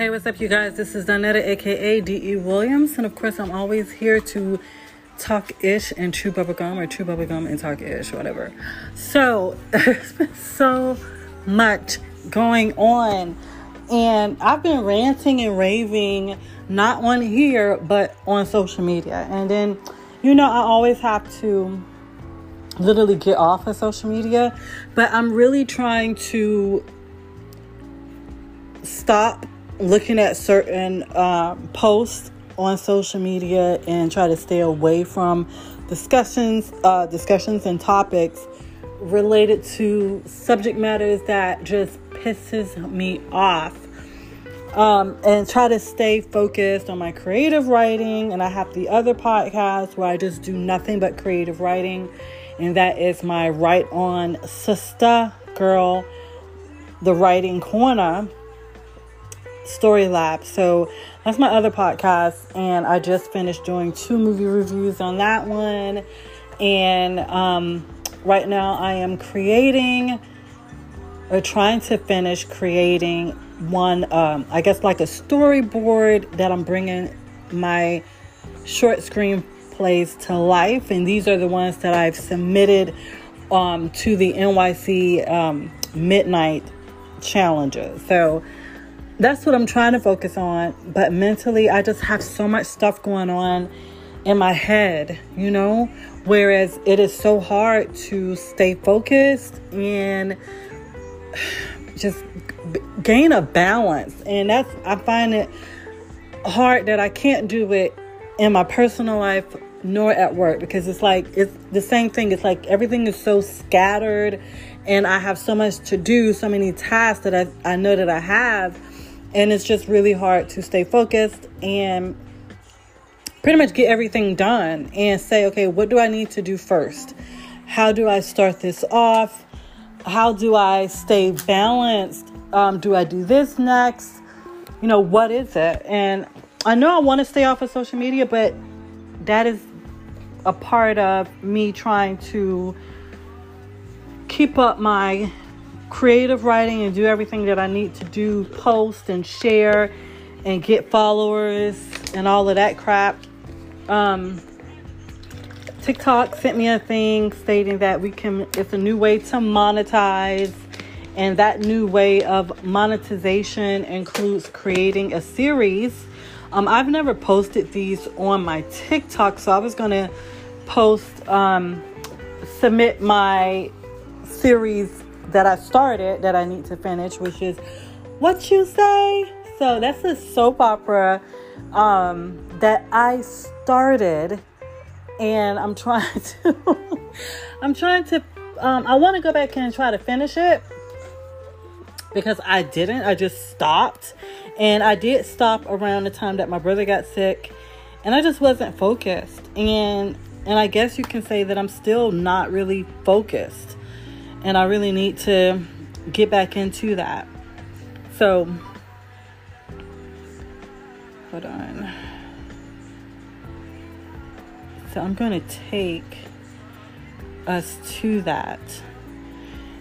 Hey, what's up, you guys? This is Donetta, aka D.E. Williams, and of course, I'm always here to talk ish and chew bubblegum or chew bubblegum and talk ish, whatever. So, there's been so much going on, and I've been ranting and raving not on here but on social media, and then you know, I always have to literally get off of social media, but I'm really trying to stop looking at certain uh, posts on social media and try to stay away from discussions, uh, discussions and topics related to subject matters that just pisses me off. Um, and try to stay focused on my creative writing. And I have the other podcast where I just do nothing but creative writing, and that is my Write On Sister Girl, the Writing Corner Story Lab. So that's my other podcast, and I just finished doing two movie reviews on that one. And um, right now, I am creating or trying to finish creating one, um, I guess, like a storyboard that I'm bringing my short screenplays to life. And these are the ones that I've submitted um, to the NYC um, Midnight Challenges. So that's what I'm trying to focus on. But mentally, I just have so much stuff going on in my head, you know? Whereas it is so hard to stay focused and just gain a balance. And that's, I find it hard that I can't do it in my personal life nor at work because it's like it's the same thing it's like everything is so scattered and i have so much to do so many tasks that i, I know that i have and it's just really hard to stay focused and pretty much get everything done and say, okay, what do I need to do first? How do I start this off? How do I stay balanced? Um, do I do this next? You know, what is it? And I know I want to stay off of social media, but that is a part of me trying to keep up my creative writing and do everything that I need to do, post and share and get followers and all of that crap. Um, TikTok sent me a thing stating that we can, it's a new way to monetize. And that new way of monetization includes creating a series. Um, I've never posted these on my TikTok, so I was going to post, um, submit my series that I started that I need to finish, which is What You Say. So that's a soap opera um, that I started, and I'm trying to, I'm trying to, um, I want to go back and try to finish it because I didn't. I just stopped, and I did stop around the time that my brother got sick, and I just wasn't focused, and and I guess you can say that I'm still not really focused and I really need to get back into that. So, hold on. So, I'm going to take us to that.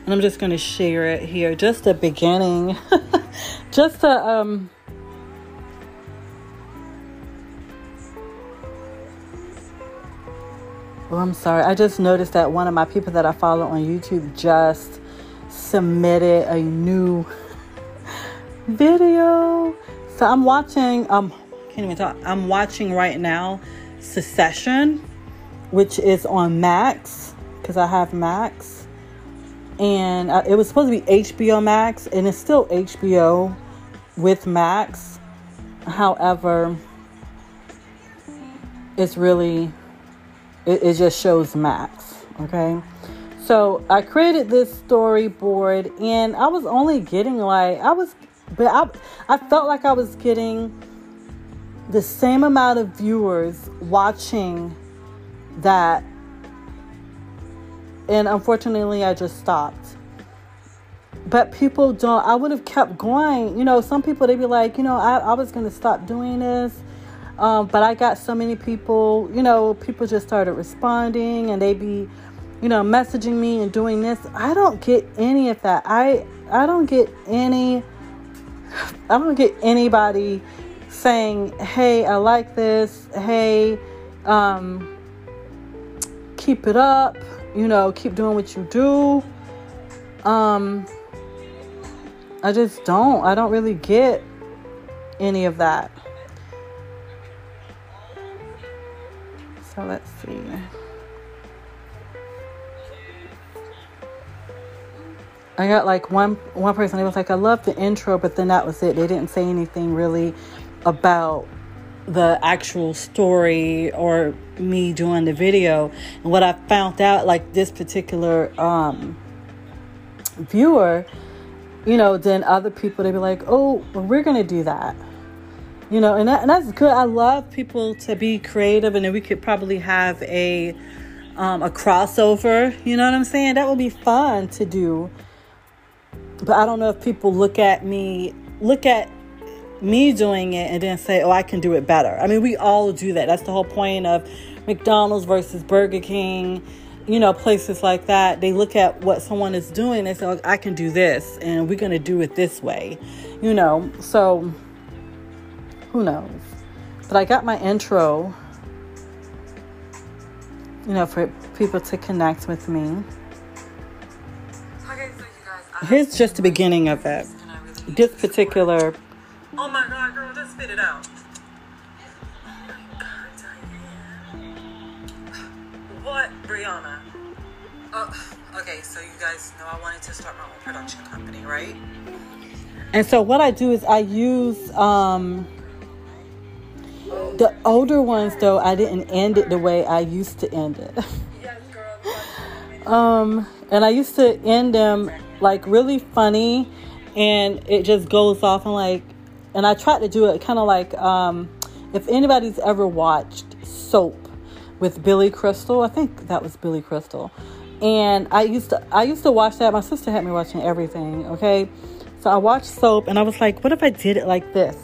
And I'm just going to share it here. Just a beginning. just a, um, Oh, I'm sorry. I just noticed that one of my people that I follow on YouTube just submitted a new video. So I'm watching um can't even talk. I'm watching right now Succession, which is on Max because I have Max. And uh, it was supposed to be HBO Max and it's still HBO with Max. However, it's really it, it just shows max. Okay. So I created this storyboard and I was only getting like, I was, but I, I felt like I was getting the same amount of viewers watching that. And unfortunately, I just stopped but people don't i would have kept going you know some people they'd be like you know i, I was going to stop doing this um, but I got so many people, you know, people just started responding and they be, you know, messaging me and doing this. I don't get any of that. I I don't get any I don't get anybody saying, "Hey, I like this. Hey, um, keep it up. You know, keep doing what you do." Um, I just don't. I don't really get any of that. So let's see. I got like one one person. It was like, "I love the intro," but then that was it. They didn't say anything really about the actual story or me doing the video. And what I found out, like this particular um, viewer, you know, then other people they'd be like, "Oh, well, we're gonna do that." You know, and, that, and that's good. I love people to be creative, and then we could probably have a um, a crossover. You know what I'm saying? That would be fun to do. But I don't know if people look at me, look at me doing it, and then say, "Oh, I can do it better." I mean, we all do that. That's the whole point of McDonald's versus Burger King you know, places like that, they look at what someone is doing. They say, oh, I can do this, and we're going to do it this way, you know. So, who knows? But I got my intro, you know, for people to connect with me. Okay, so guys, Here's just the beginning of it. This particular. Oh my god, girl, just spit it out. What, Brianna? Oh, okay, so you guys know I wanted to start my own production company, right? And so what I do is I use um, the older ones though I didn't end it the way I used to end it. Um, and I used to end them like really funny, and it just goes off and like, and I tried to do it kind of like um, if anybody's ever watched Soap with Billy Crystal. I think that was Billy Crystal. And I used to I used to watch that. My sister had me watching everything, okay? So I watched soap and I was like, what if I did it like this?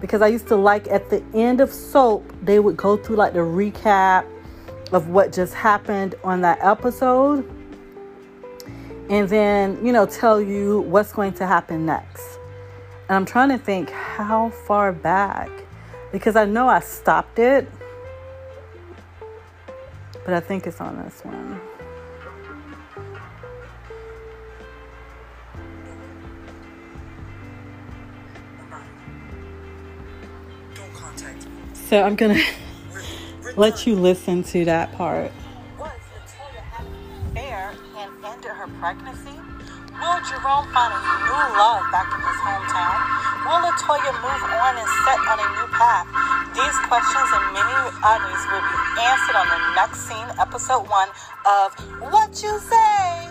Because I used to like at the end of soap, they would go through like the recap of what just happened on that episode. And then, you know, tell you what's going to happen next. And I'm trying to think how far back because I know I stopped it but I think it's on this one. So I'm gonna let you listen to that part. Was Latoya having an affair and ended her pregnancy? Will Jerome find a new love back in his hometown? Will Latoya move on and set on a new path? These questions and many others will be answered on the next scene, episode one of What You Say.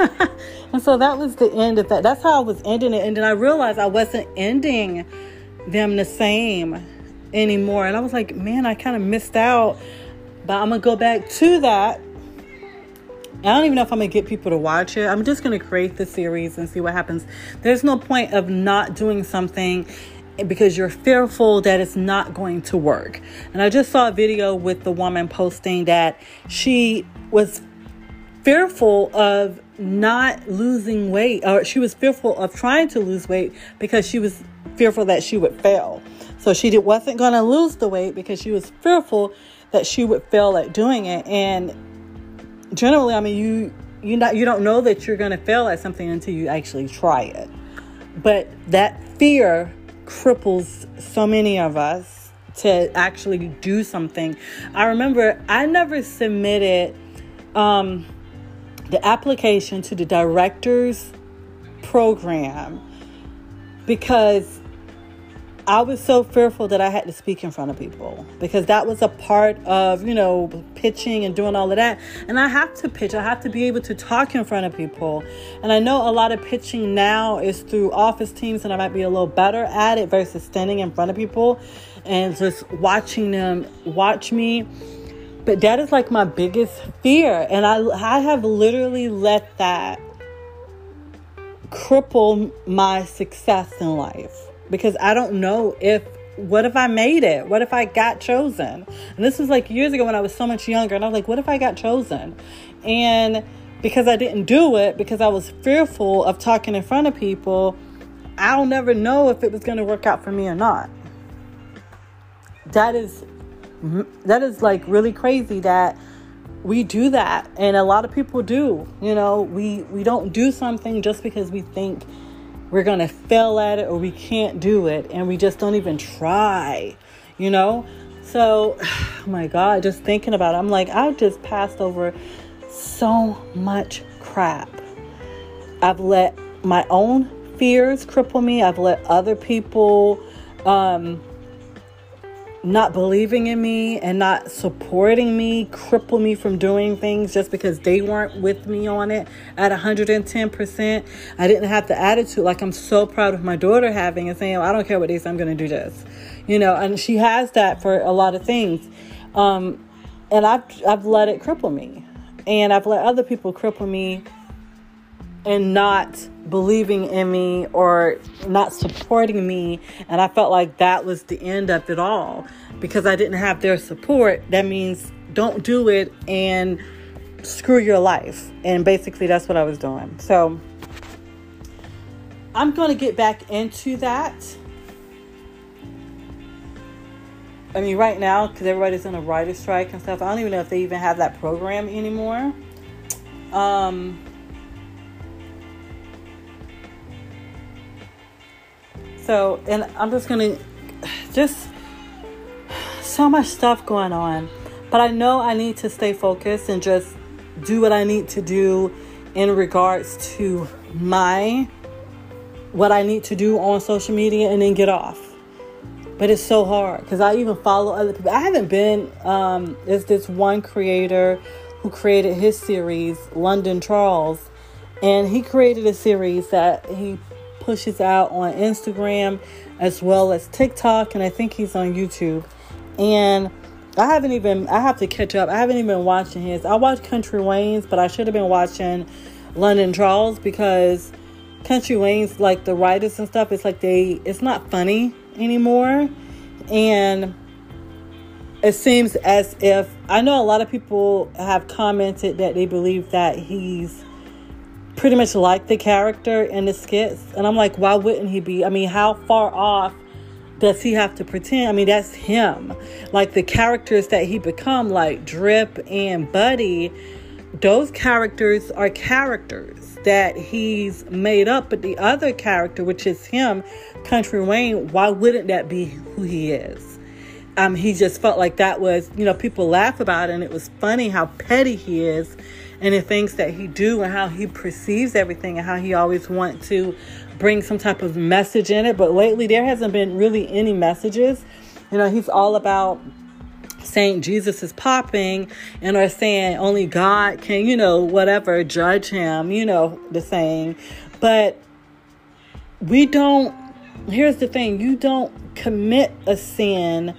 and so that was the end of that. That's how I was ending it. And then I realized I wasn't ending them the same anymore. And I was like, man, I kind of missed out. But I'm going to go back to that. I don't even know if I'm going to get people to watch it. I'm just going to create the series and see what happens. There's no point of not doing something because you're fearful that it's not going to work. And I just saw a video with the woman posting that she was fearful of not losing weight, or she was fearful of trying to lose weight because she was fearful that she would fail. So she wasn't going to lose the weight because she was fearful that she would fail at doing it. And generally, I mean, you you not you don't know that you're going to fail at something until you actually try it. But that fear cripples so many of us to actually do something. I remember I never submitted um, the application to the director's program because I was so fearful that I had to speak in front of people because that was a part of, you know, pitching and doing all of that. And I have to pitch, I have to be able to talk in front of people. And I know a lot of pitching now is through office teams, and I might be a little better at it versus standing in front of people and just watching them watch me. But that is like my biggest fear. And I, I have literally let that cripple my success in life because I don't know if what if I made it? What if I got chosen? And this was like years ago when I was so much younger, and I was like, what if I got chosen? And because I didn't do it because I was fearful of talking in front of people, I'll never know if it was going to work out for me or not. That is that is like really crazy that we do that and a lot of people do. You know, we we don't do something just because we think we're going to fail at it or we can't do it and we just don't even try, you know? So, oh my God, just thinking about it, I'm like, I just passed over so much crap. I've let my own fears cripple me. I've let other people um, not believing in me and not supporting me cripple me from doing things just because they weren't with me on it at 110%. I didn't have the attitude like I'm so proud of my daughter having and saying, I don't care what they I'm going to do this. You know, and she has that for a lot of things. Um, and I've, I've let it cripple me. And I've let other people cripple me and not believing in me or not supporting me. And I felt like that was the end of it all because I didn't have their support. That means don't do it and screw your life. And basically, that's what I was doing. So I'm going to get back into that. I mean, right now, because everybody's on a writer strike and stuff, I don't even know if they even have that program anymore. Um, So, and I'm just going to just so much stuff going on. But I know I need to stay focused and just do what I need to do in regards to my what I need to do on social media and then get off. But it's so hard because I even follow other people. I haven't been. Um, there's this one creator who created his series, London Charles, and he created a series that he pushes out on Instagram as well as TikTok, and I think he's on YouTube. And I haven't even, I have to catch up. I haven't even been watching his. I watch Kountry Wayne's, but I should have been watching London Charles because Kountry Wayne's, like the writers and stuff, it's like they, it's not funny anymore. And it seems as if, I know a lot of people have commented that they believe that he's pretty much like the character in the skits. And I'm like, why wouldn't he be? I mean, how far off does he have to pretend? I mean, that's him. Like the characters that he become, like Drip and Buddy, those characters are characters that he's made up. But the other character, which is him, Kountry Wayne, why wouldn't that be who he is? Um, he just felt like that was, you know, people laugh about it and it was funny how petty he is and the things that he do and how he perceives everything and how he always want to bring some type of message in it. But lately there hasn't been really any messages. You know he's all about saying jesus is popping and are saying only god can you know whatever judge him you know the saying. But we don't here's the thing you don't commit a sin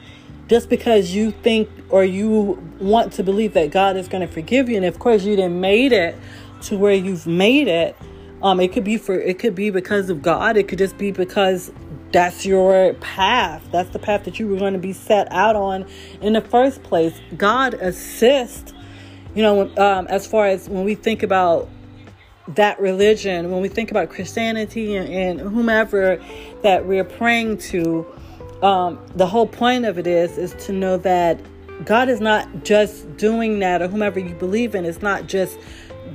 just because you think or you want to believe that God is going to forgive you, and of course you didn't made it to where you've made it. Um, it could be for it could be because of God. It could just be because that's your path. That's the path that you were going to be set out on in the first place. God assists. You know, um, as far as when we think about that religion, when we think about Christianity and, and whomever that we're praying to, um, the whole point of it is is to know that God is not just doing that, or whomever you believe in, is not just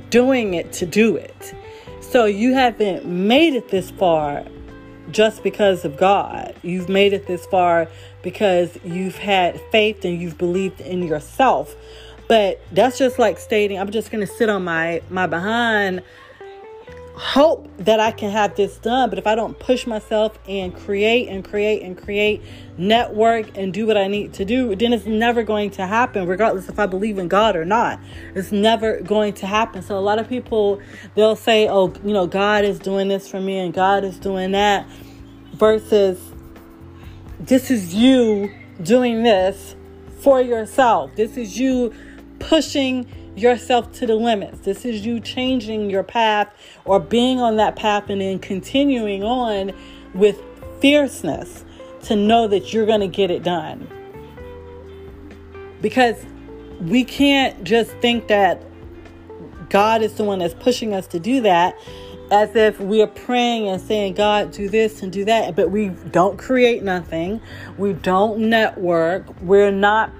doing it to do it. So you haven't made it this far just because of God. You've made it this far because you've had faith and you've believed in yourself. But that's just like stating, I'm just going to sit on my my behind hope that I can have this done. But if I don't push myself and create and create and create, network and do what I need to do, then it's never going to happen, regardless if I believe in God or not. It's never going to happen. So a lot of people they'll say, Oh, you know, God is doing this for me and God is doing that versus this is you doing this for yourself. This is you pushing yourself to the limits. This is you changing your path or being on that path and then continuing on with fierceness to know that you're going to get it done. Because we can't just think that God is the one that's pushing us to do that as if we are praying and saying, God, do this and do that, but we don't create nothing. We don't network. We're not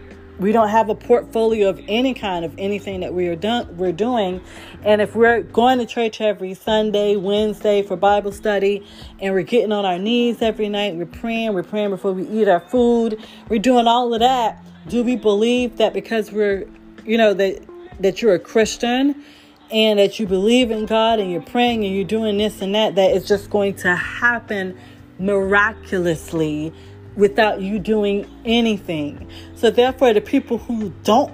we don't have a portfolio of any kind of anything that we are done we're doing and if we're going to church every sunday wednesday for bible study and we're getting on our knees every night we're praying we're praying before we eat our food we're doing all of that do we believe that because we're you know that that you're a christian and that you believe in God and you're praying and you're doing this and that, that it's just going to happen miraculously without you doing anything. So, therefore, the people who don't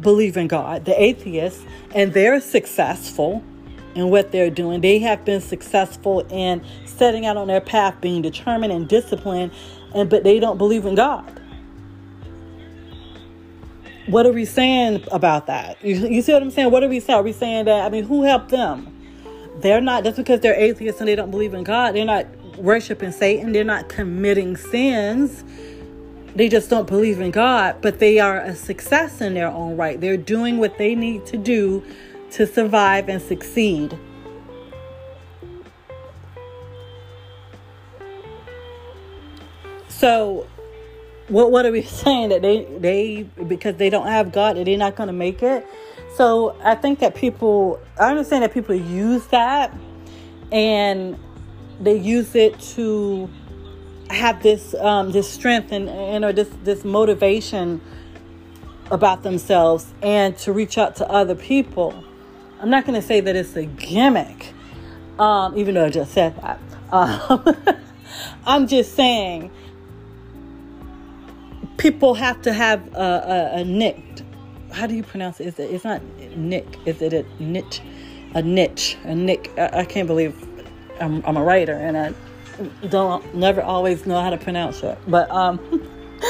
believe in God, the atheists, and they're successful in what they're doing, they have been successful in setting out on their path, being determined and disciplined, and but they don't believe in God what are we saying about that? You, you see what I'm saying? What are we saying? Are we saying that? I mean, who helped them? They're not, just because they're atheists and they don't believe in God, they're not worshiping Satan, they're not committing sins. They just don't believe in God, but they are a success in their own right. They're doing what they need to do to survive and succeed. So what what are we saying that they they because they don't have God that they're not going to make it? So I think that people I understand that people use that and they use it to have this um, this strength and, and or this this motivation about themselves and to reach out to other people. I'm not going to say that it's a gimmick, um, even though I just said that. Um, I'm just saying people have to have a, a, a nick. How do you pronounce it? It's not nick. Is it a niche? A niche? A nick? I, I can't believe I'm, I'm, a writer and I don't never always know how to pronounce it. But um,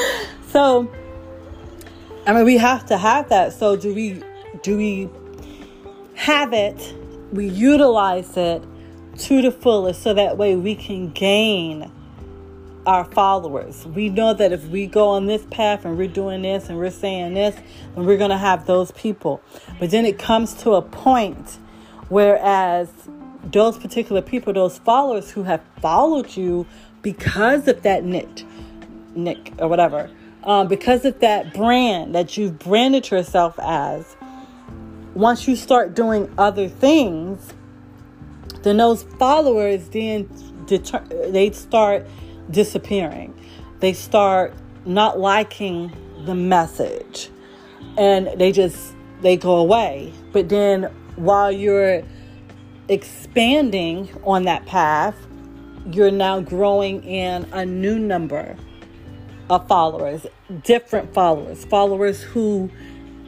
so I mean, we have to have that. So do we? Do we have it? We utilize it to the fullest, so that way we can gain our followers. We know that if we go on this path and we're doing this and we're saying this, then we're going to have those people. But then it comes to a point whereas those particular people, those followers who have followed you because of that niche, nick or whatever, um, because of that brand that you've branded yourself as, once you start doing other things, then those followers then deter- they start disappearing. They start not liking the message and they just they go away. But then while you're expanding on that path, you're now growing in a new number of followers, different followers, followers who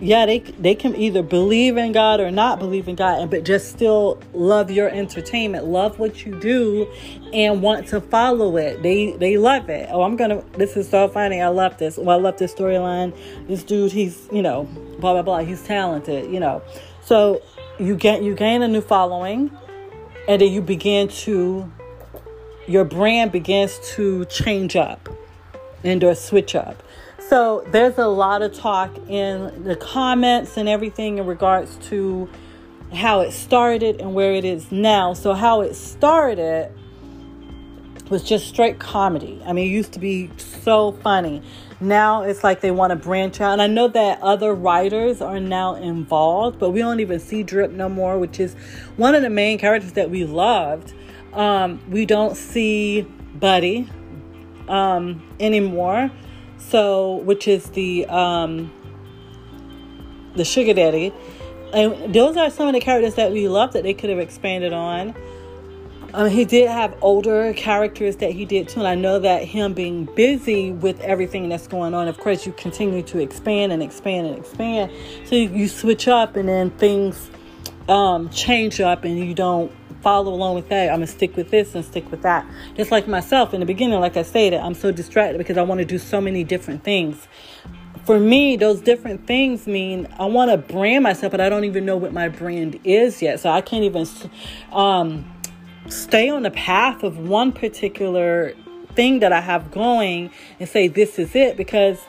yeah, they they can either believe in God or not believe in God, and but just still love your entertainment, love what you do, and want to follow it. They they love it. Oh, I'm gonna. This is so funny. I love this. Well, I love this storyline. This dude, he's you know, blah blah blah. He's talented. You know, so you get you gain a new following, and then you begin to your brand begins to change up and or switch up. So there's a lot of talk in the comments and everything in regards to how it started and where it is now. So how it started was just straight comedy. I mean, it used to be so funny. Now it's like they want to branch out. And I know that other writers are now involved, but we don't even see Drip no more, which is one of the main characters that we loved. Um, we don't see Buddy um, anymore. So, which is the um, the sugar daddy, and those are some of the characters that we love that they could have expanded on. Um, he did have older characters that he did too, and I know that him being busy with everything that's going on, of course, you continue to expand and expand and expand. So you, you switch up, and then things um, change up, and you don't follow along with that. I'm gonna stick with this and stick with that. Just like myself in the beginning, like I stated, I'm so distracted because I want to do so many different things. For me, those different things mean I want to brand myself, but I don't even know what my brand is yet. So I can't even um, stay on the path of one particular thing that I have going and say this is it because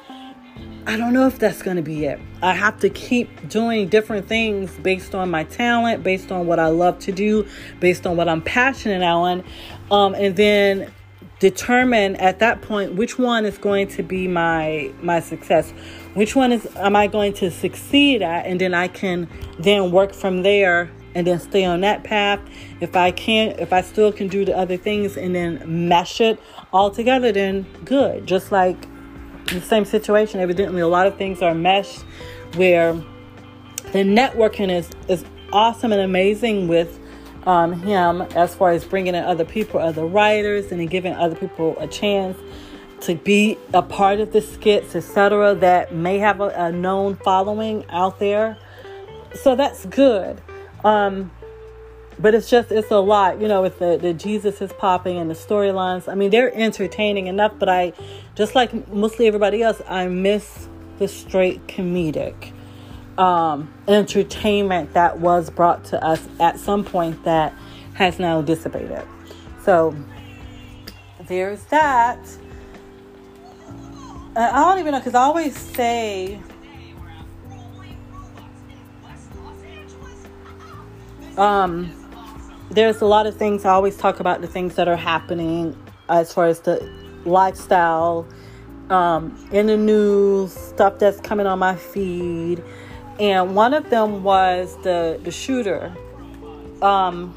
I don't know if that's going to be it. I have to keep doing different things based on my talent, based on what I love to do, based on what I'm passionate on, um, and then determine at that point which one is going to be my my success. Which one is am I going to succeed at, and then I can then work from there and then stay on that path. If I can't, if I still can do the other things and then mesh it all together, then good. Just like the same situation. Evidently, a lot of things are meshed where the networking is is awesome and amazing with um, him as far as bringing in other people, other writers, and then giving other people a chance to be a part of the skits, etc. That may have a, a known following out there. So that's good. Um, but it's just it's a lot you know with the, the jesus is popping and the storylines. I mean they're entertaining enough but i just like mostly everybody else i miss the straight comedic um, entertainment that was brought to us at some point that has now dissipated. So there's that. I don't even know because i always say um there's a lot of things I always talk about the things that are happening as far as the lifestyle um, in the news, stuff that's coming on my feed. And one of them was the, the shooter um,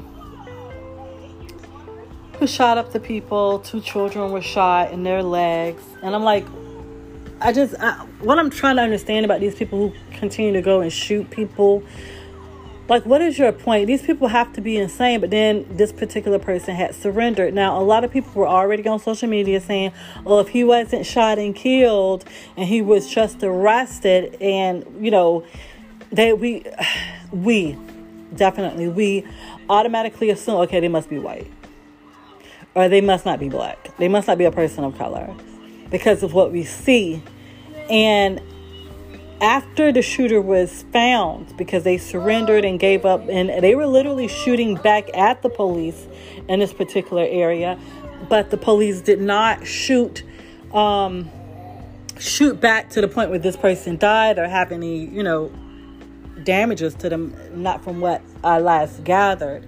who shot up the people. Two children were shot in their legs. And I'm like, I just, I, what I'm trying to understand about these people who continue to go and shoot people like what is your point? These people have to be insane but then this particular person had surrendered. Now a lot of people were already on social media saying well if he wasn't shot and killed and he was just arrested and you know they we we definitely we automatically assume okay they must be white or they must not be black. They must not be a person of color because of what we see. And after the shooter was found because they surrendered and gave up and they were literally shooting back at the police in this particular area but the police did not shoot um, shoot back to the point where this person died or have any you know damages to them not from what i last gathered.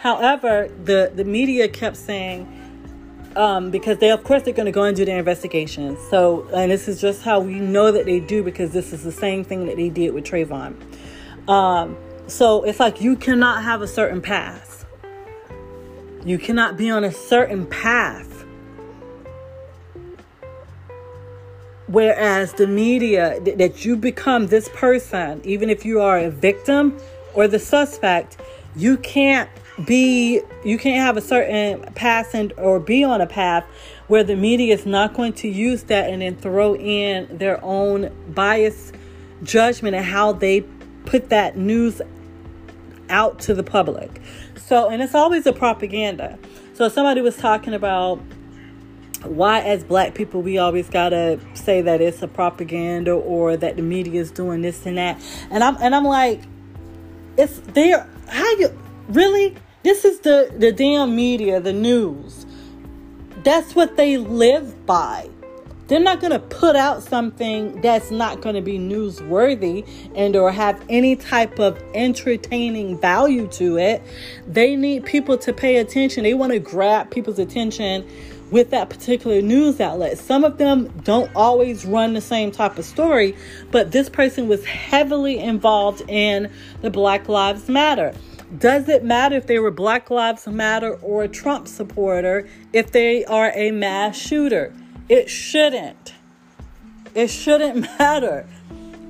However the the media kept saying um, because they, of course, they're going to go and do their investigations. So, and this is just how we know that they do because this is the same thing that they did with Trayvon. Um, so it's like you cannot have a certain path. You cannot be on a certain path. Whereas the media, th- that you become this person, even if you are a victim or the suspect, you can't be you can't have a certain path and or be on a path where the media is not going to use that and then throw in their own bias judgment and how they put that news out to the public. So, and it's always a propaganda. So, somebody was talking about why, as black people, we always gotta say that it's a propaganda or that the media is doing this and that. And I'm and I'm like, it's there. How you really? This is the, the damn media, the news. That's what they live by. They're not going to put out something that's not going to be newsworthy and or have any type of entertaining value to it. They need people to pay attention. They want to grab people's attention with that particular news outlet. Some of them don't always run the same type of story, but this person was heavily involved in the Black Lives Matter. Does it matter if they were Black Lives Matter or a Trump supporter if they are a mass shooter? It shouldn't. It shouldn't matter.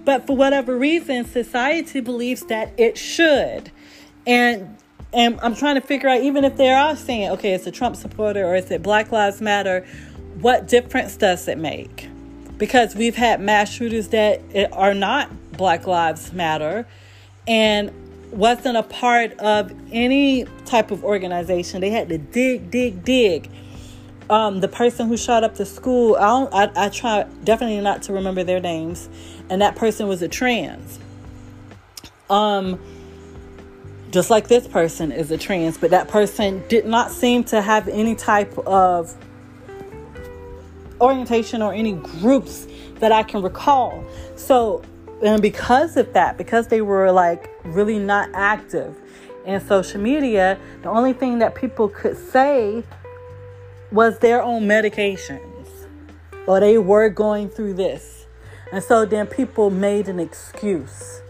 But for whatever reason, society believes that it should. And and I'm trying to figure out even if they are saying, okay, it's a Trump supporter or is it Black Lives Matter, what difference does it make? Because we've had mass shooters that are not Black Lives Matter and wasn't a part of any type of organization. They had to dig, dig, dig. Um, the person who shot up the school, I, don't, I, I try definitely not to remember their names, and that person was a trans. Um, just like this person is a trans, but that person did not seem to have any type of orientation or any groups that I can recall. So, and because of that, because they were like really not active in social media, the only thing that people could say was their own medications or they were going through this. And so then people made an excuse,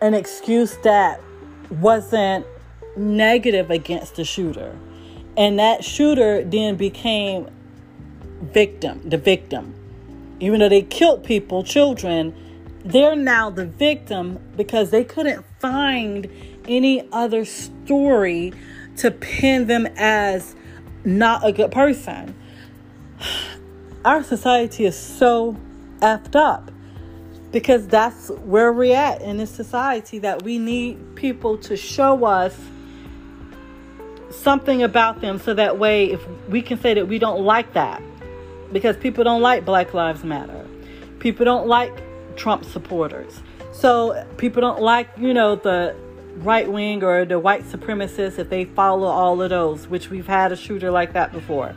an excuse that wasn't negative against the shooter. And that shooter then became victim, the victim. Even though they killed people, children, they're now the victim because they couldn't find any other story to pin them as not a good person. Our society is so effed up because that's where we're at in this society that we need people to show us something about them so that way if we can say that we don't like that because people don't like black lives matter people don't like trump supporters so people don't like you know the right wing or the white supremacists if they follow all of those, which we've had a shooter like that before.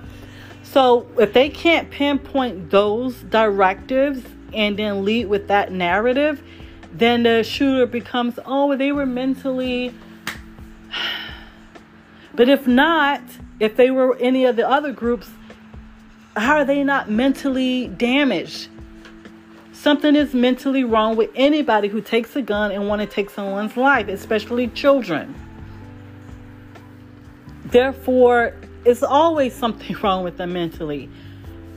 So if they can't pinpoint those directives and then lead with that narrative, then the shooter becomes, oh, they were mentally. But if not, if they were any of the other groups, how are they not mentally damaged? Something is mentally wrong with anybody who takes a gun and want to take someone's life, especially children. Therefore, it's always something wrong with them mentally.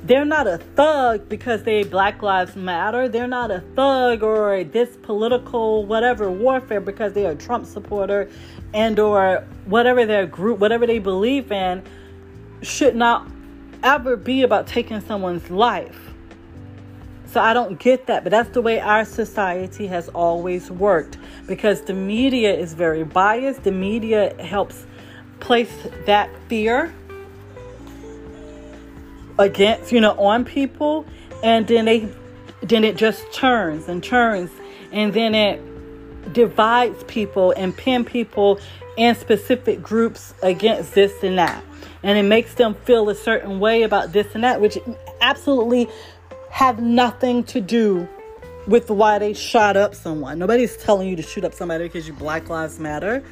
They're not a thug because they Black Lives Matter. They're not a thug or this political whatever warfare because they are a Trump supporter and or whatever their group, whatever they believe in, should not ever be about taking someone's life. So I don't get that, but that's the way our society has always worked because the media is very biased. The media helps place that fear against, you know, on people and then they then it just turns and turns and then it divides people and pin people in specific groups against this and that. And it makes them feel a certain way about this and that, which absolutely have nothing to do with why they shot up someone. Nobody's telling you to shoot up somebody because you Black Lives Matter.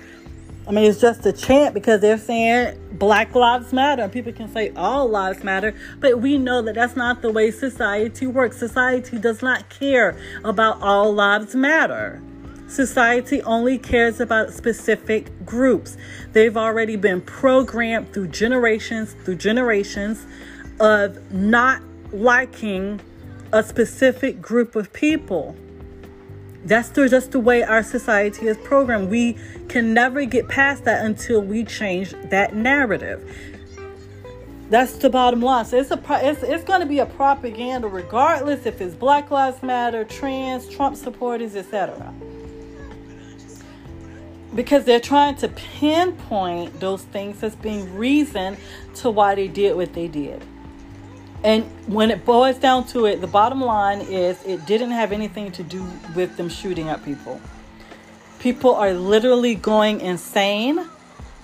I mean, it's just a chant because they're saying Black Lives Matter. People can say all lives matter, but we know that that's not the way society works. Society does not care about all lives matter. Society only cares about specific groups. They've already been programmed through generations, through generations of not liking a specific group of people. That's just the way our society is programmed. We can never get past that until we change that narrative. That's the bottom line. So it's a it's, it's going to be a propaganda regardless if it's Black Lives Matter, trans, Trump supporters, etc. Because they're trying to pinpoint those things as being reason to why they did what they did. And when it boils down to it, the bottom line is it didn't have anything to do with them shooting at people. People are literally going insane.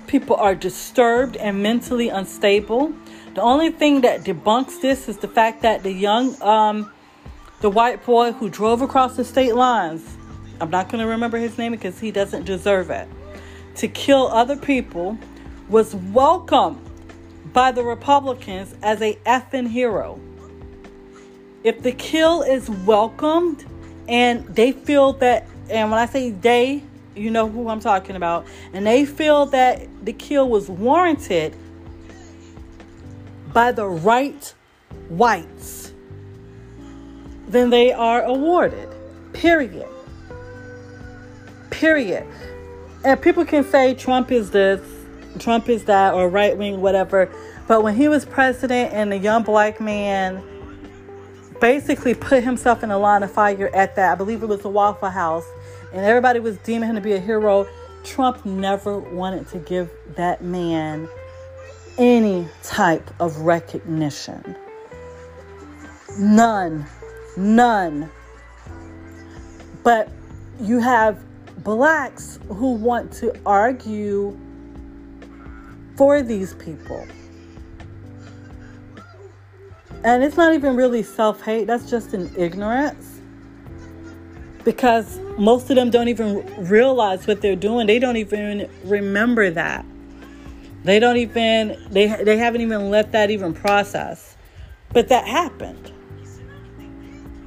People are disturbed and mentally unstable. The only thing that debunks this is the fact that the young, um, the white boy who drove across the state lines, I'm not going to remember his name because he doesn't deserve it, to kill other people was welcome by the Republicans as a effing hero. If the kill is welcomed and they feel that, and when I say they, you know who I'm talking about, and they feel that the kill was warranted by the right whites, then they are awarded. Period. Period. And people can say Trump is this, Trump is that or right wing, whatever. But when he was president and a young black man basically put himself in a line of fire at that, I believe it was the Waffle House, and everybody was deeming him to be a hero, Trump never wanted to give that man any type of recognition. None. None. But you have blacks who want to argue for these people. And it's not even really self hate, that's just an ignorance. Because most of them don't even realize what they're doing, they don't even remember that. They don't even, they, they haven't even let that even process. But that happened.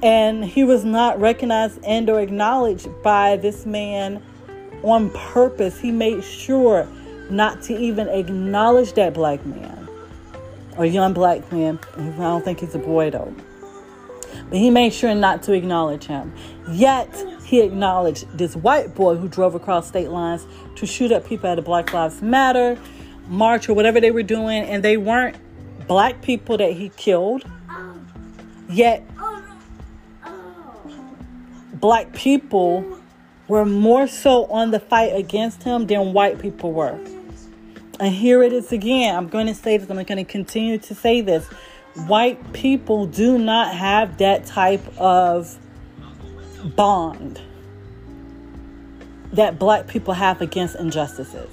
And he was not recognized and or acknowledged by this man on purpose. He made sure not to even acknowledge that black man or young black man. I don't think he's a boy though. But he made sure not to acknowledge him. Yet he acknowledged this white boy who drove across state lines to shoot up people at a Black Lives Matter march or whatever they were doing, and they weren't black people that he killed. Yet black people were more so on the fight against him than white people were. And here it is again. I'm going to say this, I'm going to continue to say this. White people do not have that type of bond that black people have against injustices.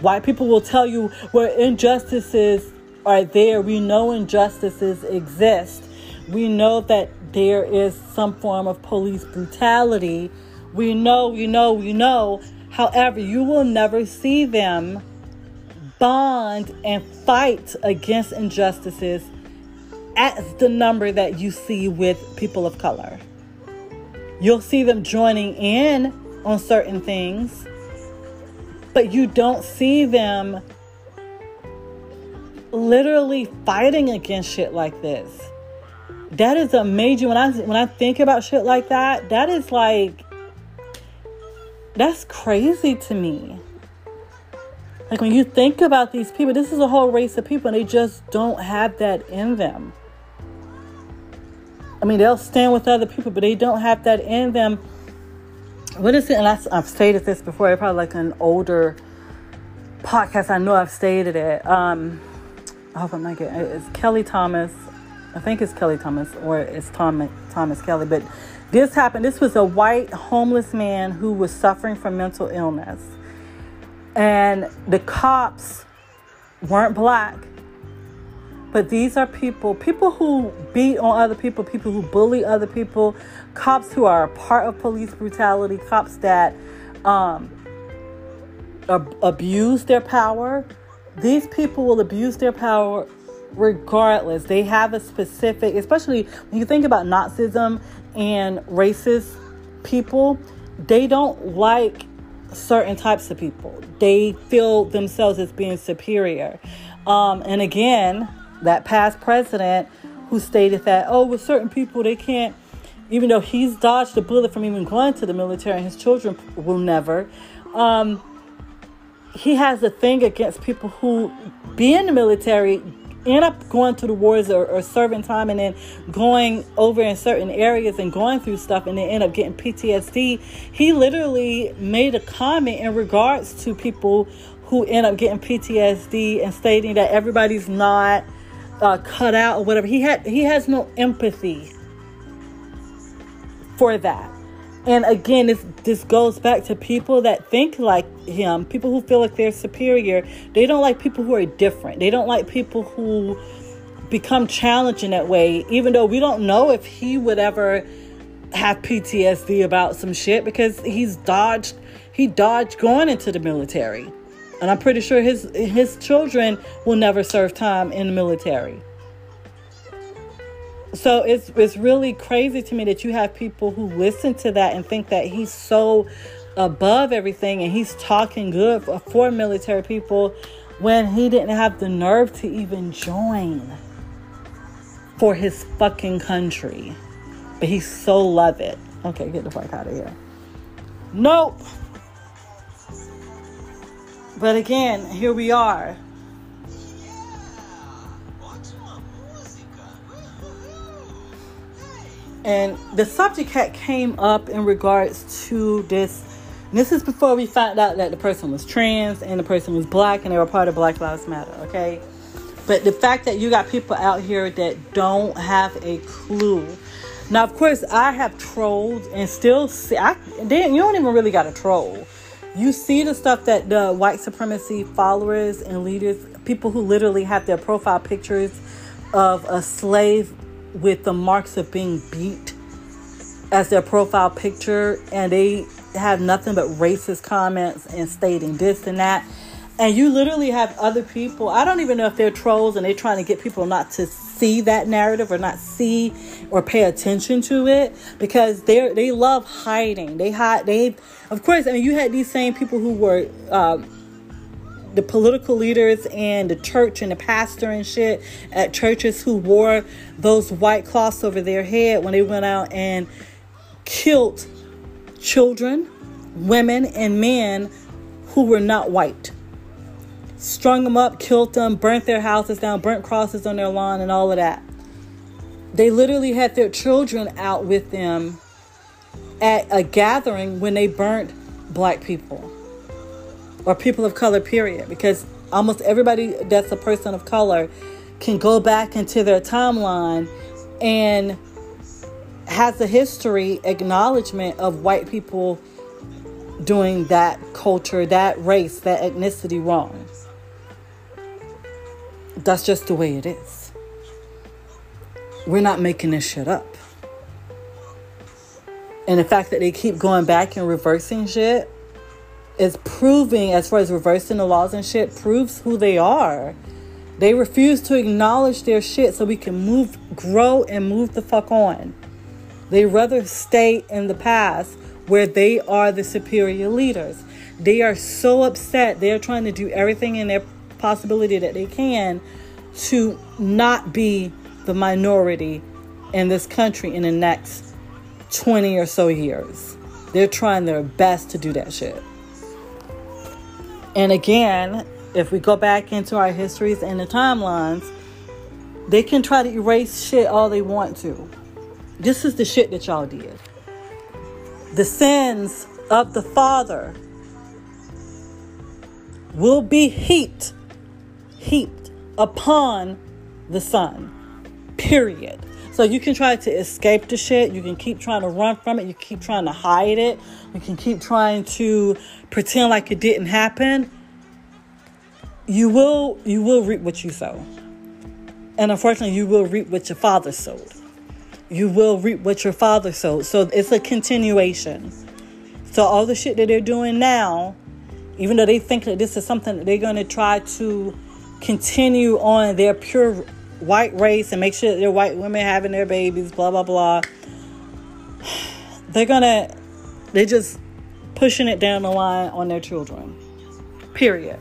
White people will tell you where injustices are there. We know injustices exist. We know that there is some form of police brutality. We know, we know, we know. However, you will never see them bond and fight against injustices at the number that you see with people of color. You'll see them joining in on certain things, but you don't see them literally fighting against shit like this. That is a major when I when I think about shit like that, that is like that's crazy to me. Like when you think about these people, this is a whole race of people and they just don't have that in them. I mean, they'll stand with other people, but they don't have that in them. What is it? And I, have stated this before. Probably like an older podcast. I know I've stated it. Um, I hope I'm not getting It's Kelly Thomas. I think it's Kelly Thomas or it's Thomas Kelly. But this happened. This was a white homeless man who was suffering from mental illness. And the cops weren't black but these are people, people who beat on other people, people who bully other people, cops who are a part of police brutality, cops that um, ab- abuse their power. These people will abuse their power regardless. They have a specific, especially when you think about Nazism and racist people, they don't like certain types of people. They feel themselves as being superior. Um, and again, that past president who stated that, oh, with certain people, they can't, even though he's dodged a bullet from even going to the military and his children will never. Um, he has a thing against people who be in the military, end up going to the wars or, or, serving time and then going over in certain areas and going through stuff and then end up getting PTSD. He literally made a comment in regards to people who end up getting PTSD and stating that everybody's not uh, cut out or whatever. He had he has no empathy for that. And again, this this goes back to people that think like him, people who feel like they're superior. They don't like people who are different. They don't like people who become challenged in that way, even though we don't know if he would ever have PTSD about some shit because he's dodged he dodged going into the military. And I'm pretty sure his his children will never serve time in the military. So it's it's really crazy to me that you have people who listen to that and think that he's so above everything and he's talking good for, for military people when he didn't have the nerve to even join for his fucking country. But he so love it. Okay, get the fuck out of here. Nope. But again, here we are. And the subject had came up in regards to this. This is before we found out that the person was trans and the person was black and they were part of Black Lives Matter, okay? But the fact that you got people out here that don't have a clue. Now, of course, I have trolled and still see. I, they, you don't even really got to troll you see the stuff that the white supremacy followers and leaders, people who literally have their profile pictures of a slave with the marks of being beat as their profile picture and they have nothing but racist comments and stating this and that. And you literally have other people i don't even know if they're trolls and they're trying to get people not to see that narrative or not see or pay attention to it because they they love hiding. They hide they of course i mean you had these same people who were um, the political leaders and the church and the pastor and shit at churches who wore those white cloths over their head when they went out and killed children, women, and men who were not white. Strung them up, killed them, burnt their houses down, burnt crosses on their lawn, and all of that. They literally had their children out with them at a gathering when they burnt black people or people of color, period. Because almost everybody that's a person of color can go back into their timeline and has a history acknowledgement of white people doing that culture, that race, that ethnicity wrong. That's just the way it is. We're not making this shit up. And the fact that they keep going back and reversing shit is proving, as far as reversing the laws and shit, proves who they are. They refuse to acknowledge their shit so we can move, grow, and move the fuck on. They rather stay in the past where they are the superior leaders. They are so upset. They're trying to do everything in their possibility that they can to not be the minority in this country in the next 20 or so years. They're trying their best to do that shit. And again, if we go back into our histories and the timelines, they can try to erase shit all they want to. This is the shit that y'all did. The sins of the father will be heaped, heaped upon the son. Period. So you can try to escape the shit. You can keep trying to run from it. You keep trying to hide it. You can keep trying to pretend like it didn't happen. You will you will reap what you sow. And unfortunately, you will reap what your father sowed. You will reap what your father sowed. So it's a continuation. So all the shit that they're doing now, even though they think that this is something that they're going to try to continue on their pure white race and make sure that their white women having their babies, blah blah blah. They're gonna, they're just pushing it down the line on their children. Period.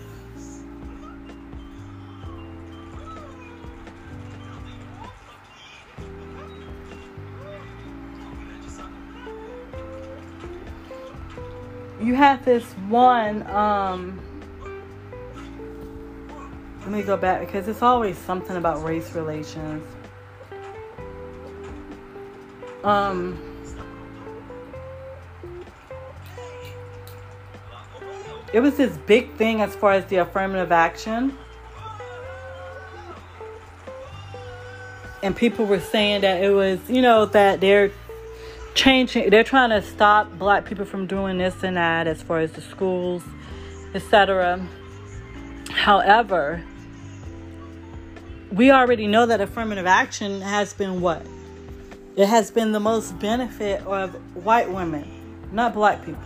You have this one um let me go back because it's always something about race relations. Um, it was this big thing as far as the affirmative action. And people were saying that it was, you know, that they're changing, they're trying to stop black people from doing this and that as far as the schools, etc. However, we already know that affirmative action has been what? It has been the most benefit of white women, not black people.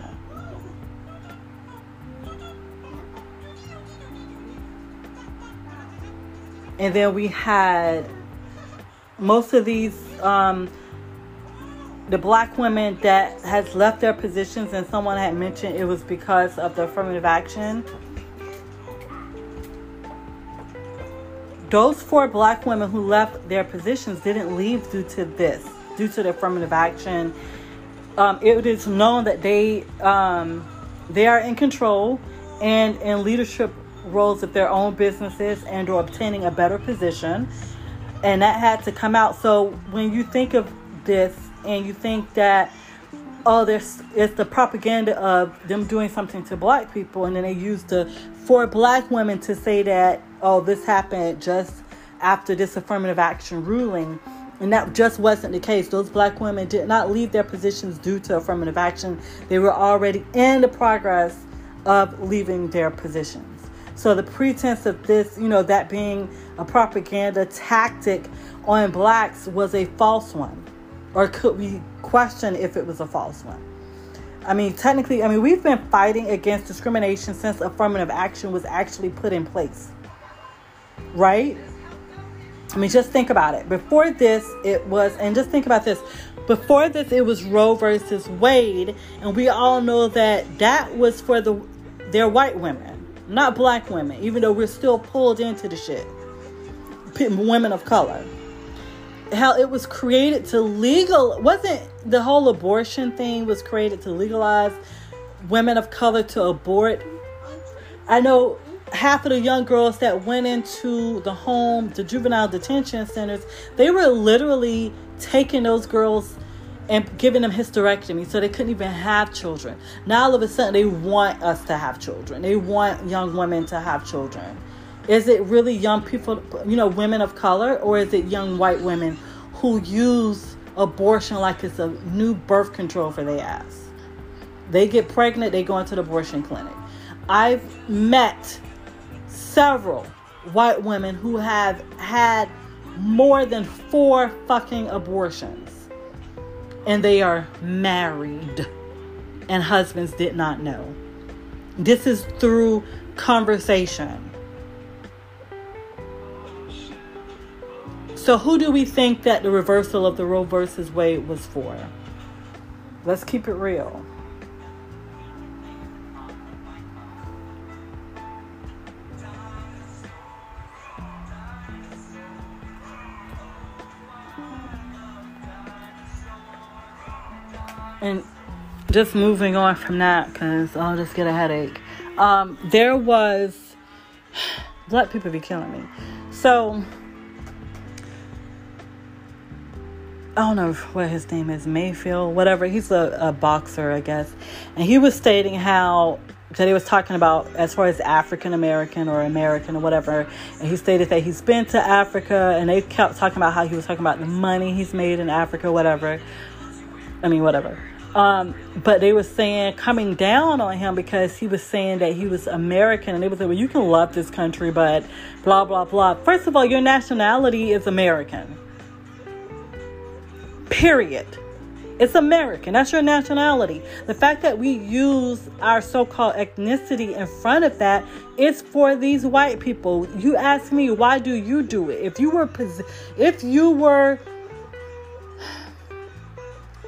And then we had most of these, um, the black women that has left their positions, and someone had mentioned it was because of the affirmative action Those four black women who left their positions didn't leave due to this, due to the affirmative action. Um, it is known that they um, they are in control and in leadership roles of their own businesses and or obtaining a better position and that had to come out so when you think of this and you think that oh there's it's the propaganda of them doing something to black people and then they use the for black women to say that oh, this happened just after this affirmative action ruling. And that just wasn't the case. Those black women did not leave their positions due to affirmative action. They were already in the progress of leaving their positions. So the pretense of this, you know, that being a propaganda tactic on blacks was a false one. Or could we question if it was a false one? I mean, technically, I mean, we've been fighting against discrimination since affirmative action was actually put in place. Right? I mean, just think about it. Before this, it was, and just think about this. Before this, it was Roe versus Wade, and we all know that that was for the their white women, not black women. Even though we're still pulled into the shit, women of color. Hell, it was created to legal. Wasn't the whole abortion thing was created to legalize women of color to abort? I know half of the young girls that went into the home, the juvenile detention centers, they were literally taking those girls and giving them hysterectomy so they couldn't even have children. Now all of a sudden they want us to have children. They want young women to have children. Is it really young people, you know, women of color, or is it young white women who use abortion like it's a new birth control for their ass? They get pregnant, they go into the abortion clinic. I've met several white women who have had more than four fucking abortions. And they are married. And husbands did not know. This is through conversation. So, who do we think that the reversal of the Roe versus Wade was for? Let's keep it real. and just moving on from that because I'll just get a headache. Um, there was black people be killing me. So I don't know what his name is, Mayfield, whatever. He's a, a boxer, I guess, and he was stating how that he was talking about as far as African American or American or whatever. And he stated that he's been to Africa and they kept talking about how he was talking about the money he's made in Africa, whatever. I mean, whatever. Um, but they were saying coming down on him because he was saying that he was American, and they were saying, "Well, you can love this country, but blah blah blah." First of all, your nationality is American. Period. It's American. That's your nationality. The fact that we use our so-called ethnicity in front of that is for these white people. You ask me, why do you do it? If you were, if you were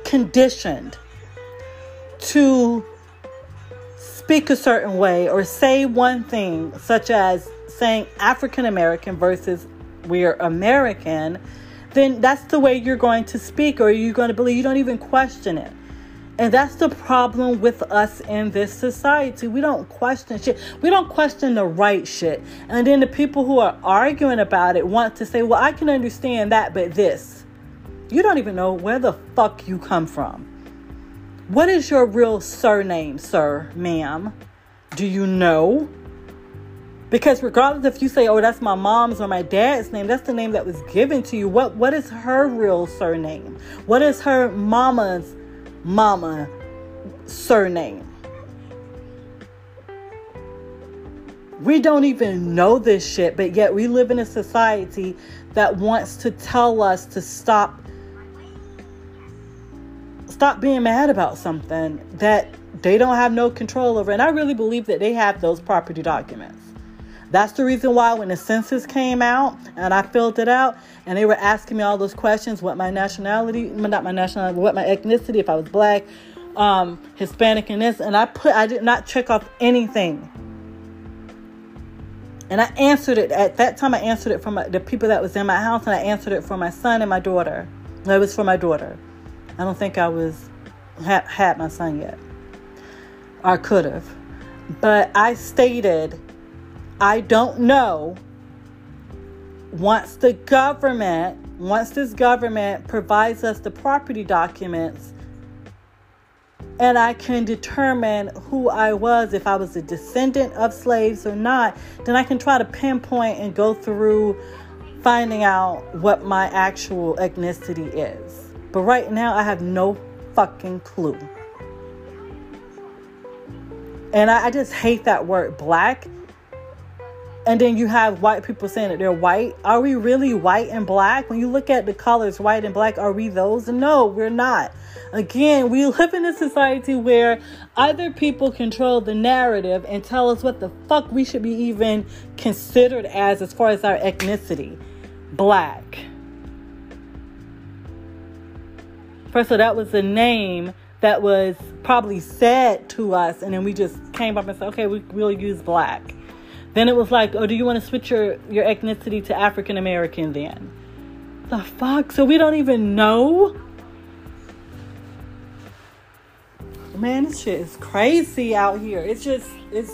conditioned to speak a certain way or say one thing, such as saying African American versus we're American, then that's the way you're going to speak or you're going to believe. You don't even question it. And that's the problem with us in this society. We don't question shit. We don't question the right shit. And then the people who are arguing about it want to say, well, I can understand that, but this. You don't even know where the fuck you come from. What is your real surname, sir, ma'am? Do you know? Because regardless if you say, "Oh, that's my mom's or my dad's name," that's the name that was given to you. What what is her real surname? What is her mama's mama surname? We don't even know this shit, but yet we live in a society that wants to tell us to stop stop being mad about something that they don't have no control over. And I really believe that they have those property documents. That's the reason why when the census came out and I filled it out and they were asking me all those questions, what my nationality, not my nationality, what my ethnicity, if I was black, um, Hispanic and this, and I put, I did not check off anything. And I answered it at that time. I answered it for my, the people that was in my house, and I answered it for my son and my daughter. It was for my daughter. I don't think I was had, had my son yet. I could have. But I stated I don't know once the government once this government provides us the property documents and I can determine who I was, if I was a descendant of slaves or not, then I can try to pinpoint and go through finding out what my actual ethnicity is. But right now, I have no fucking clue. And I, I just hate that word black. And then you have white people saying that they're white. Are we really white and black? When you look at the colors, white and black, are we those? No, we're not. Again, we live in a society where other people control the narrative and tell us what the fuck we should be even considered as, as far as our ethnicity. Black. First of all, that was a name that was probably said to us, and then we just came up and said, okay, we, we'll use black. Then it was like, oh, do you want to switch your, your ethnicity to African American then? The fuck? So we don't even know? Man, this shit is crazy out here. It's just, it's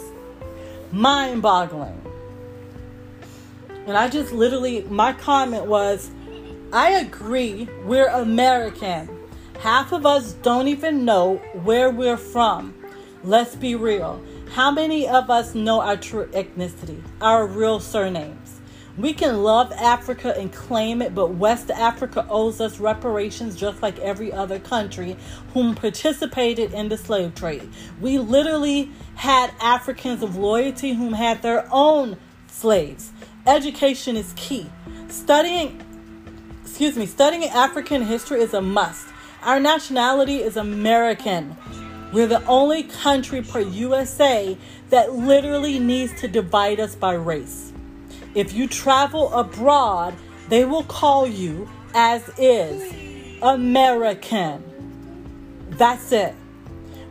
mind boggling. And I just literally, my comment was, I agree, we're American. Half of us don't even know where we're from. Let's be real. How many of us know our true ethnicity, our real surnames? We can love Africa and claim it, but West Africa owes us reparations just like every other country whom participated in the slave trade. We literally had Africans of loyalty whom had their own slaves. Education is key. Studying excuse me, studying African history is a must. Our nationality is American. We're the only country per USA that literally needs to divide us by race. If you travel abroad, they will call you as is American. That's it.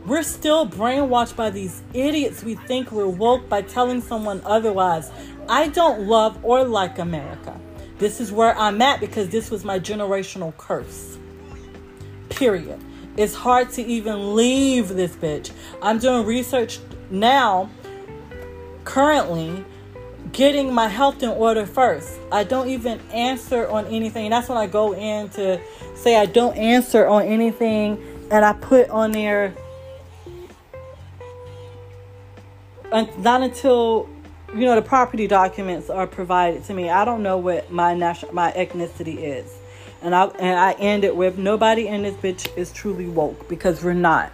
We're still brainwashed by these idiots. We think we're woke by telling someone otherwise. I don't love or like America. This is where I'm at because this was my generational curse. Period. It's hard to even leave this bitch. I'm doing research now, currently, getting my health in order first. I don't even answer on anything. That's when I go in to say I don't answer on anything and I put on there not until you know the property documents are provided to me. I don't know what my national my ethnicity is. And I and I end it with nobody in this bitch is truly woke because we're not.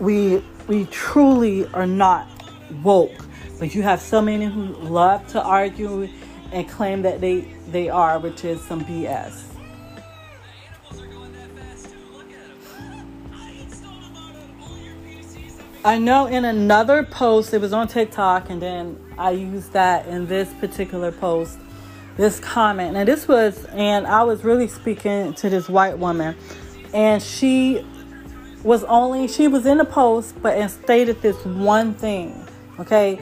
We we truly are not woke. But you have so many who love to argue and claim that they they are, which is some BS. I know in another post, it was on TikTok, and then I used that in this particular post this comment. And this was, and I was really speaking to this white woman, and she was only, she was in the post, but and stated this one thing. Okay.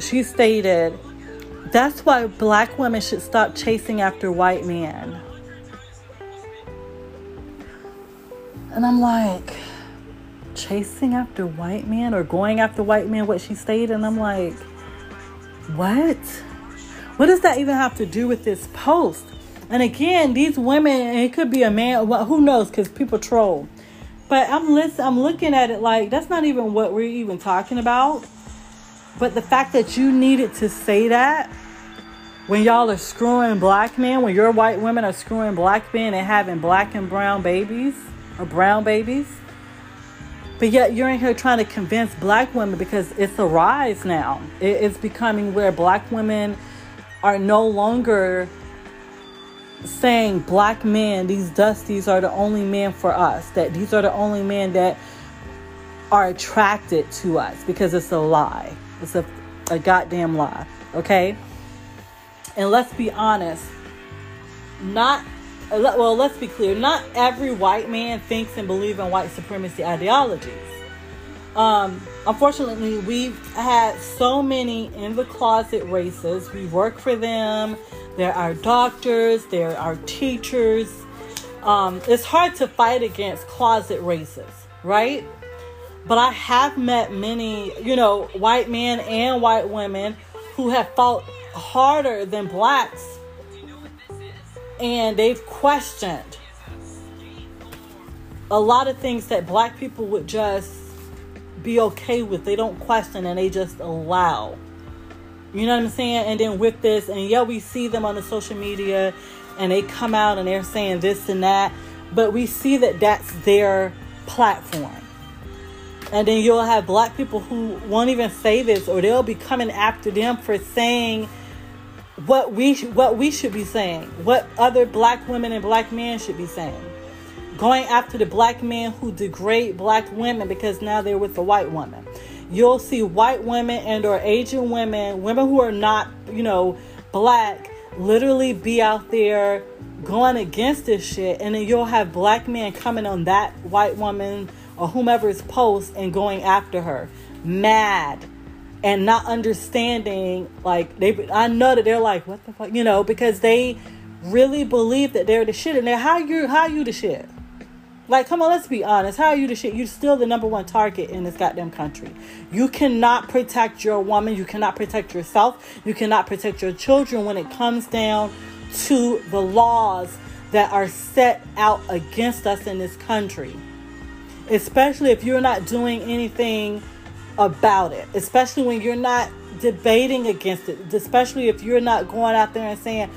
She stated, that's why black women should stop chasing after white men. And I'm like, chasing after white men or going after white men, what she stated. And I'm like, what? What does that even have to do with this post? And again, these women, it could be a man, who knows, because people troll. But I'm listen, I'm looking at it like that's not even what we're even talking about. But the fact that you needed to say that when y'all are screwing black men, when your white women are screwing black men and having black and brown babies or brown babies, but yet you're in here trying to convince black women because it's a rise now. It's becoming where black women are no longer saying black men, these dusties are the only men for us, that these are the only men that are attracted to us because it's a lie. It's a, a goddamn lie. Okay? And let's be honest, not well, let's be clear, not every white man thinks and believes in white supremacy ideologies. Um, unfortunately, we've had so many in the closet races. We work for them. They're our doctors. They're our teachers. Um, it's hard to fight against closet races, right? But I have met many, you know, white men and white women who have fought harder than blacks and they've questioned a lot of things that black people would just be okay with. They don't question and they just allow. You know what I'm saying? And then with this, and yeah, we see them on the social media and they come out and they're saying this and that, but we see that that's their platform. And then you'll have black people who won't even say this, or they'll be coming after them for saying what we what we should be saying, what other black women and black men should be saying. Going after the black men who degrade black women because now they're with the white woman. You'll see white women and or Asian women, women who are not, you know, black, literally be out there going against this shit. And then you'll have black men coming on that white woman or whomever's post and going after her. Mad. And not understanding like they I know that they're like what the fuck? You know because they really believe that they're the shit. And they're how you how you the shit like come on let's be honest. How are you the shit? You're still the number one target in this goddamn country. You cannot protect your woman. You cannot protect yourself. You cannot protect your children when it comes down to the laws that are set out against us in this country. Especially if you're not doing anything about it, especially when you're not debating against it, especially if you're not going out there and saying,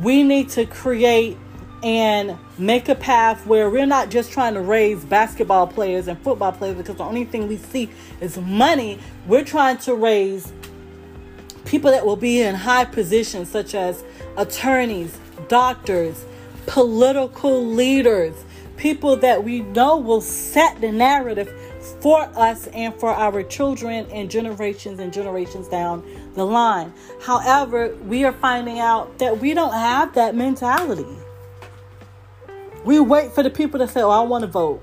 we need to create and make a path where we're not just trying to raise basketball players and football players because the only thing we see is money. We're trying to raise people that will be in high positions, such as attorneys, doctors, political leaders, people that we know will set the narrative for us and for our children and generations and generations down the line. However, we are finding out that we don't have that mentality. We wait for the people to say, Oh, I want to vote.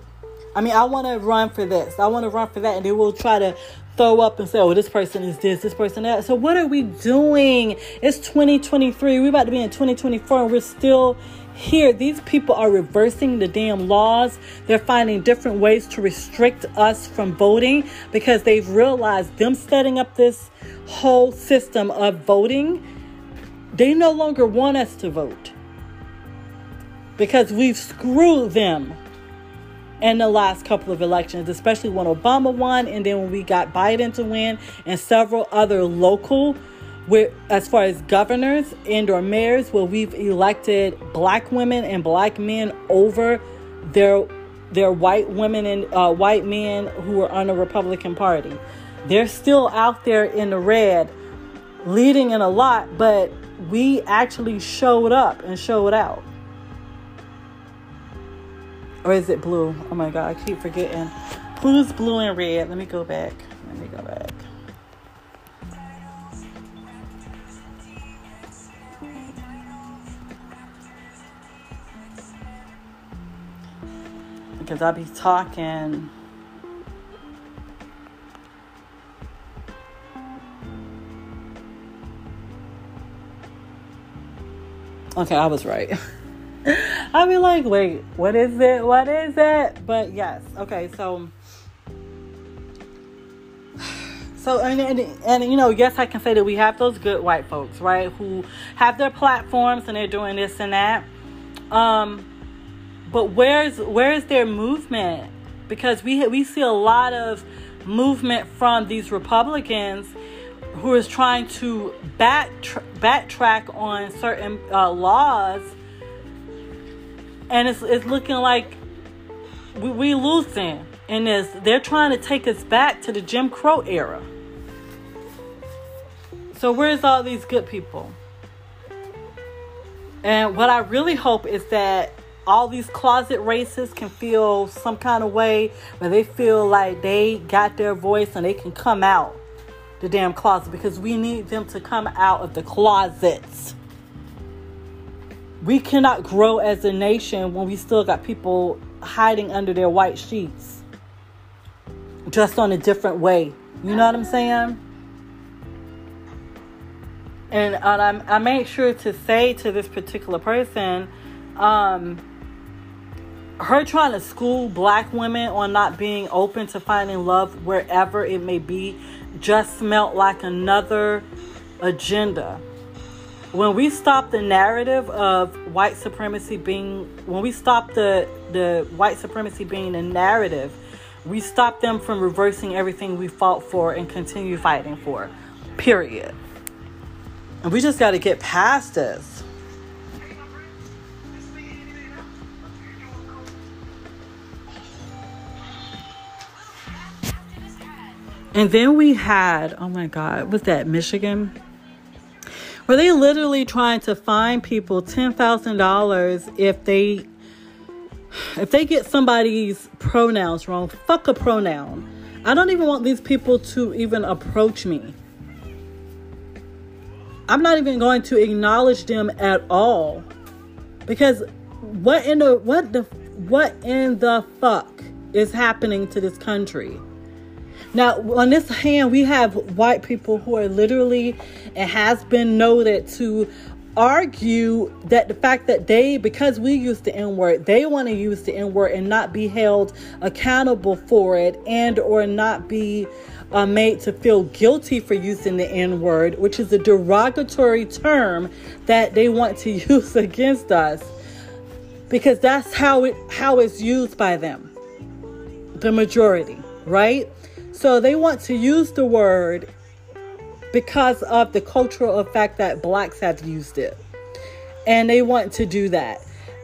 I mean, I want to run for this. I want to run for that. And they will try to throw up and say, oh, this person is this, this person that. So, what are we doing? It's 2023. We're about to be in 2024 and we're still here, these people are reversing the damn laws. They're finding different ways to restrict us from voting because they've realized them setting up this whole system of voting, they no longer want us to vote because we've screwed them in the last couple of elections, especially when Obama won and then when we got Biden to win and several other local where as far as governors and or mayors where we've elected black women and black men over their their white women and uh, white men who are on the Republican Party. They're still out there in the red, leading in a lot, but we actually showed up and showed out. Or is it blue? Oh my God, I keep forgetting. Who's blue and red? Let me go back. Let me go back. because I'll be talking. Okay, I was right. I'll be like, wait, what is it? What is it? But yes, okay, so. So and, and, and you know yes I can say that we have those good white folks right who have their platforms and they're doing this and that um but where's where's their movement? Because we we see a lot of movement from these Republicans who is trying to back backtrack on certain uh, laws, and it's it's looking like we we losing in this. They're trying to take us back to the Jim Crow era. So where's all these good people? And what I really hope is that all these closet racists can feel some kind of way where they feel like they got their voice and they can come out the damn closet because we need them to come out of the closets. We cannot grow as a nation when we still got people hiding under their white sheets. Just on a different way. You know what I'm saying? And, I made sure to say to this particular person, um, her trying to school black women on not being open to finding love wherever it may be just smelt like another agenda. When we stop the narrative of white supremacy being, when we stop the, the white supremacy being a narrative, we stop them from reversing everything we fought for and continue fighting for. Period. And we just got to get past this. And then we had, oh my God, was that Michigan? Were they literally trying to fine people $10,000 if they if they get somebody's pronouns wrong? Fuck a pronoun. I don't even want these people to even approach me. I'm not even going to acknowledge them at all. Because what in the what the what in the fuck is happening to this country? Now, on this hand, we have white people who are literally, it has been noted to argue that the fact that they, because we use the N word, they want to use the N word and not be held accountable for it and or not be uh, made to feel guilty for using the N word, which is a derogatory term that they want to use against us. Because that's how it how it's used by them. The majority right so they want to use the word because of the cultural effect that blacks have used it. And they want to do that.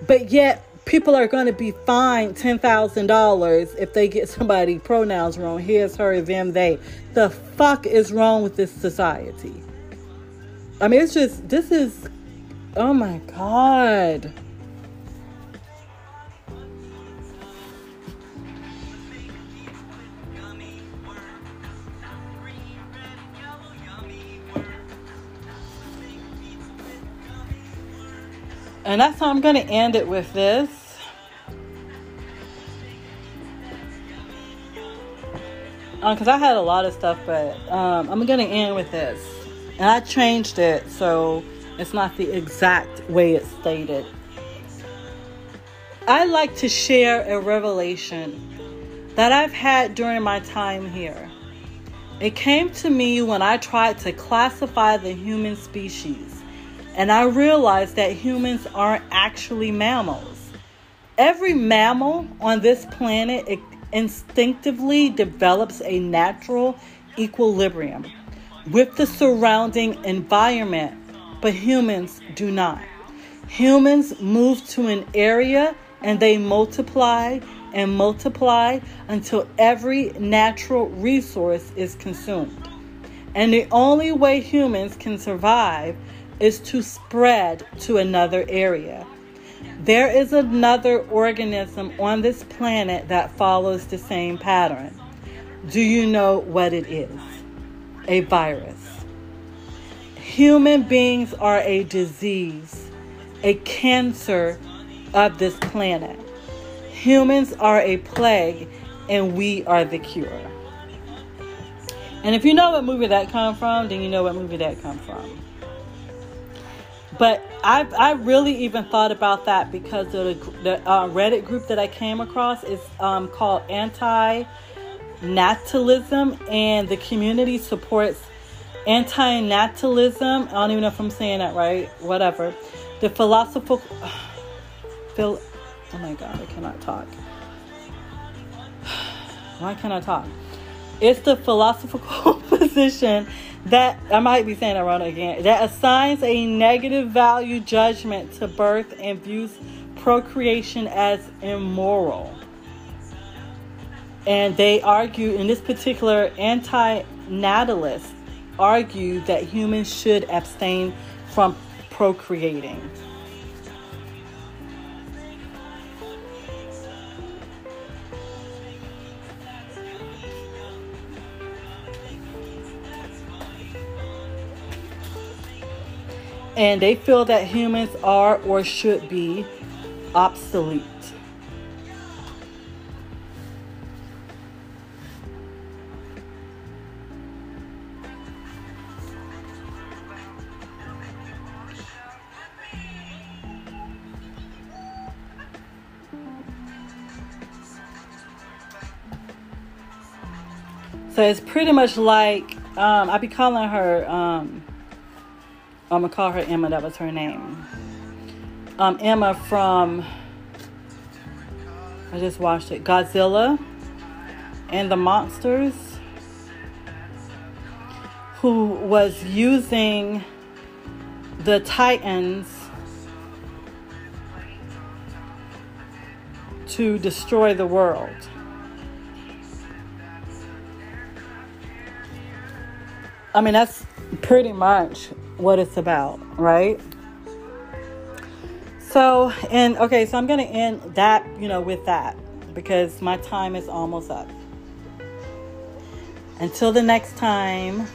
But yet, people are going to be fined $10,000 if they get somebody pronouns wrong. His, her, them, they. The fuck is wrong with this society? I mean, it's just, this is, oh my God. And that's how I'm going to end it with this. Because um, I had a lot of stuff, but um, I'm going to end with this. And I changed it so it's not the exact way it's stated. I like to share a revelation that I've had during my time here. It came to me when I tried to classify the human species. And I realized that humans aren't actually mammals. Every mammal on this planet instinctively develops a natural equilibrium with the surrounding environment, but humans do not. Humans move to an area and they multiply and multiply until every natural resource is consumed. And the only way humans can survive is to spread to another area. There is another organism on this planet that follows the same pattern. Do you know what it is? A virus. Human beings are a disease, a cancer of this planet. Humans are a plague, and we are the cure. And if you know what movie that come from, then you know what movie that come from. But I, I really even thought about that because the, the uh, Reddit group that I came across is um, called Anti Natalism, and the community supports anti natalism. I don't even know if I'm saying that right. Whatever. The philosophical. Phil, oh my God, I cannot talk. Why can't I talk? It's the philosophical position that I might be saying that wrong again, that assigns a negative value judgment to birth and views procreation as immoral. And they argue, in this particular anti natalist, argue that humans should abstain from procreating. And they feel that humans are or should be obsolete. So it's pretty much like um, I be calling her um, I'm gonna call her Emma. That was her name. Um, Emma from I just watched it. Godzilla and the Monsters, who was using the Titans to destroy the world. I mean, that's pretty much what it's about, right? So, and okay, so I'm going to end that, you know, with that because my time is almost up. Until the next time.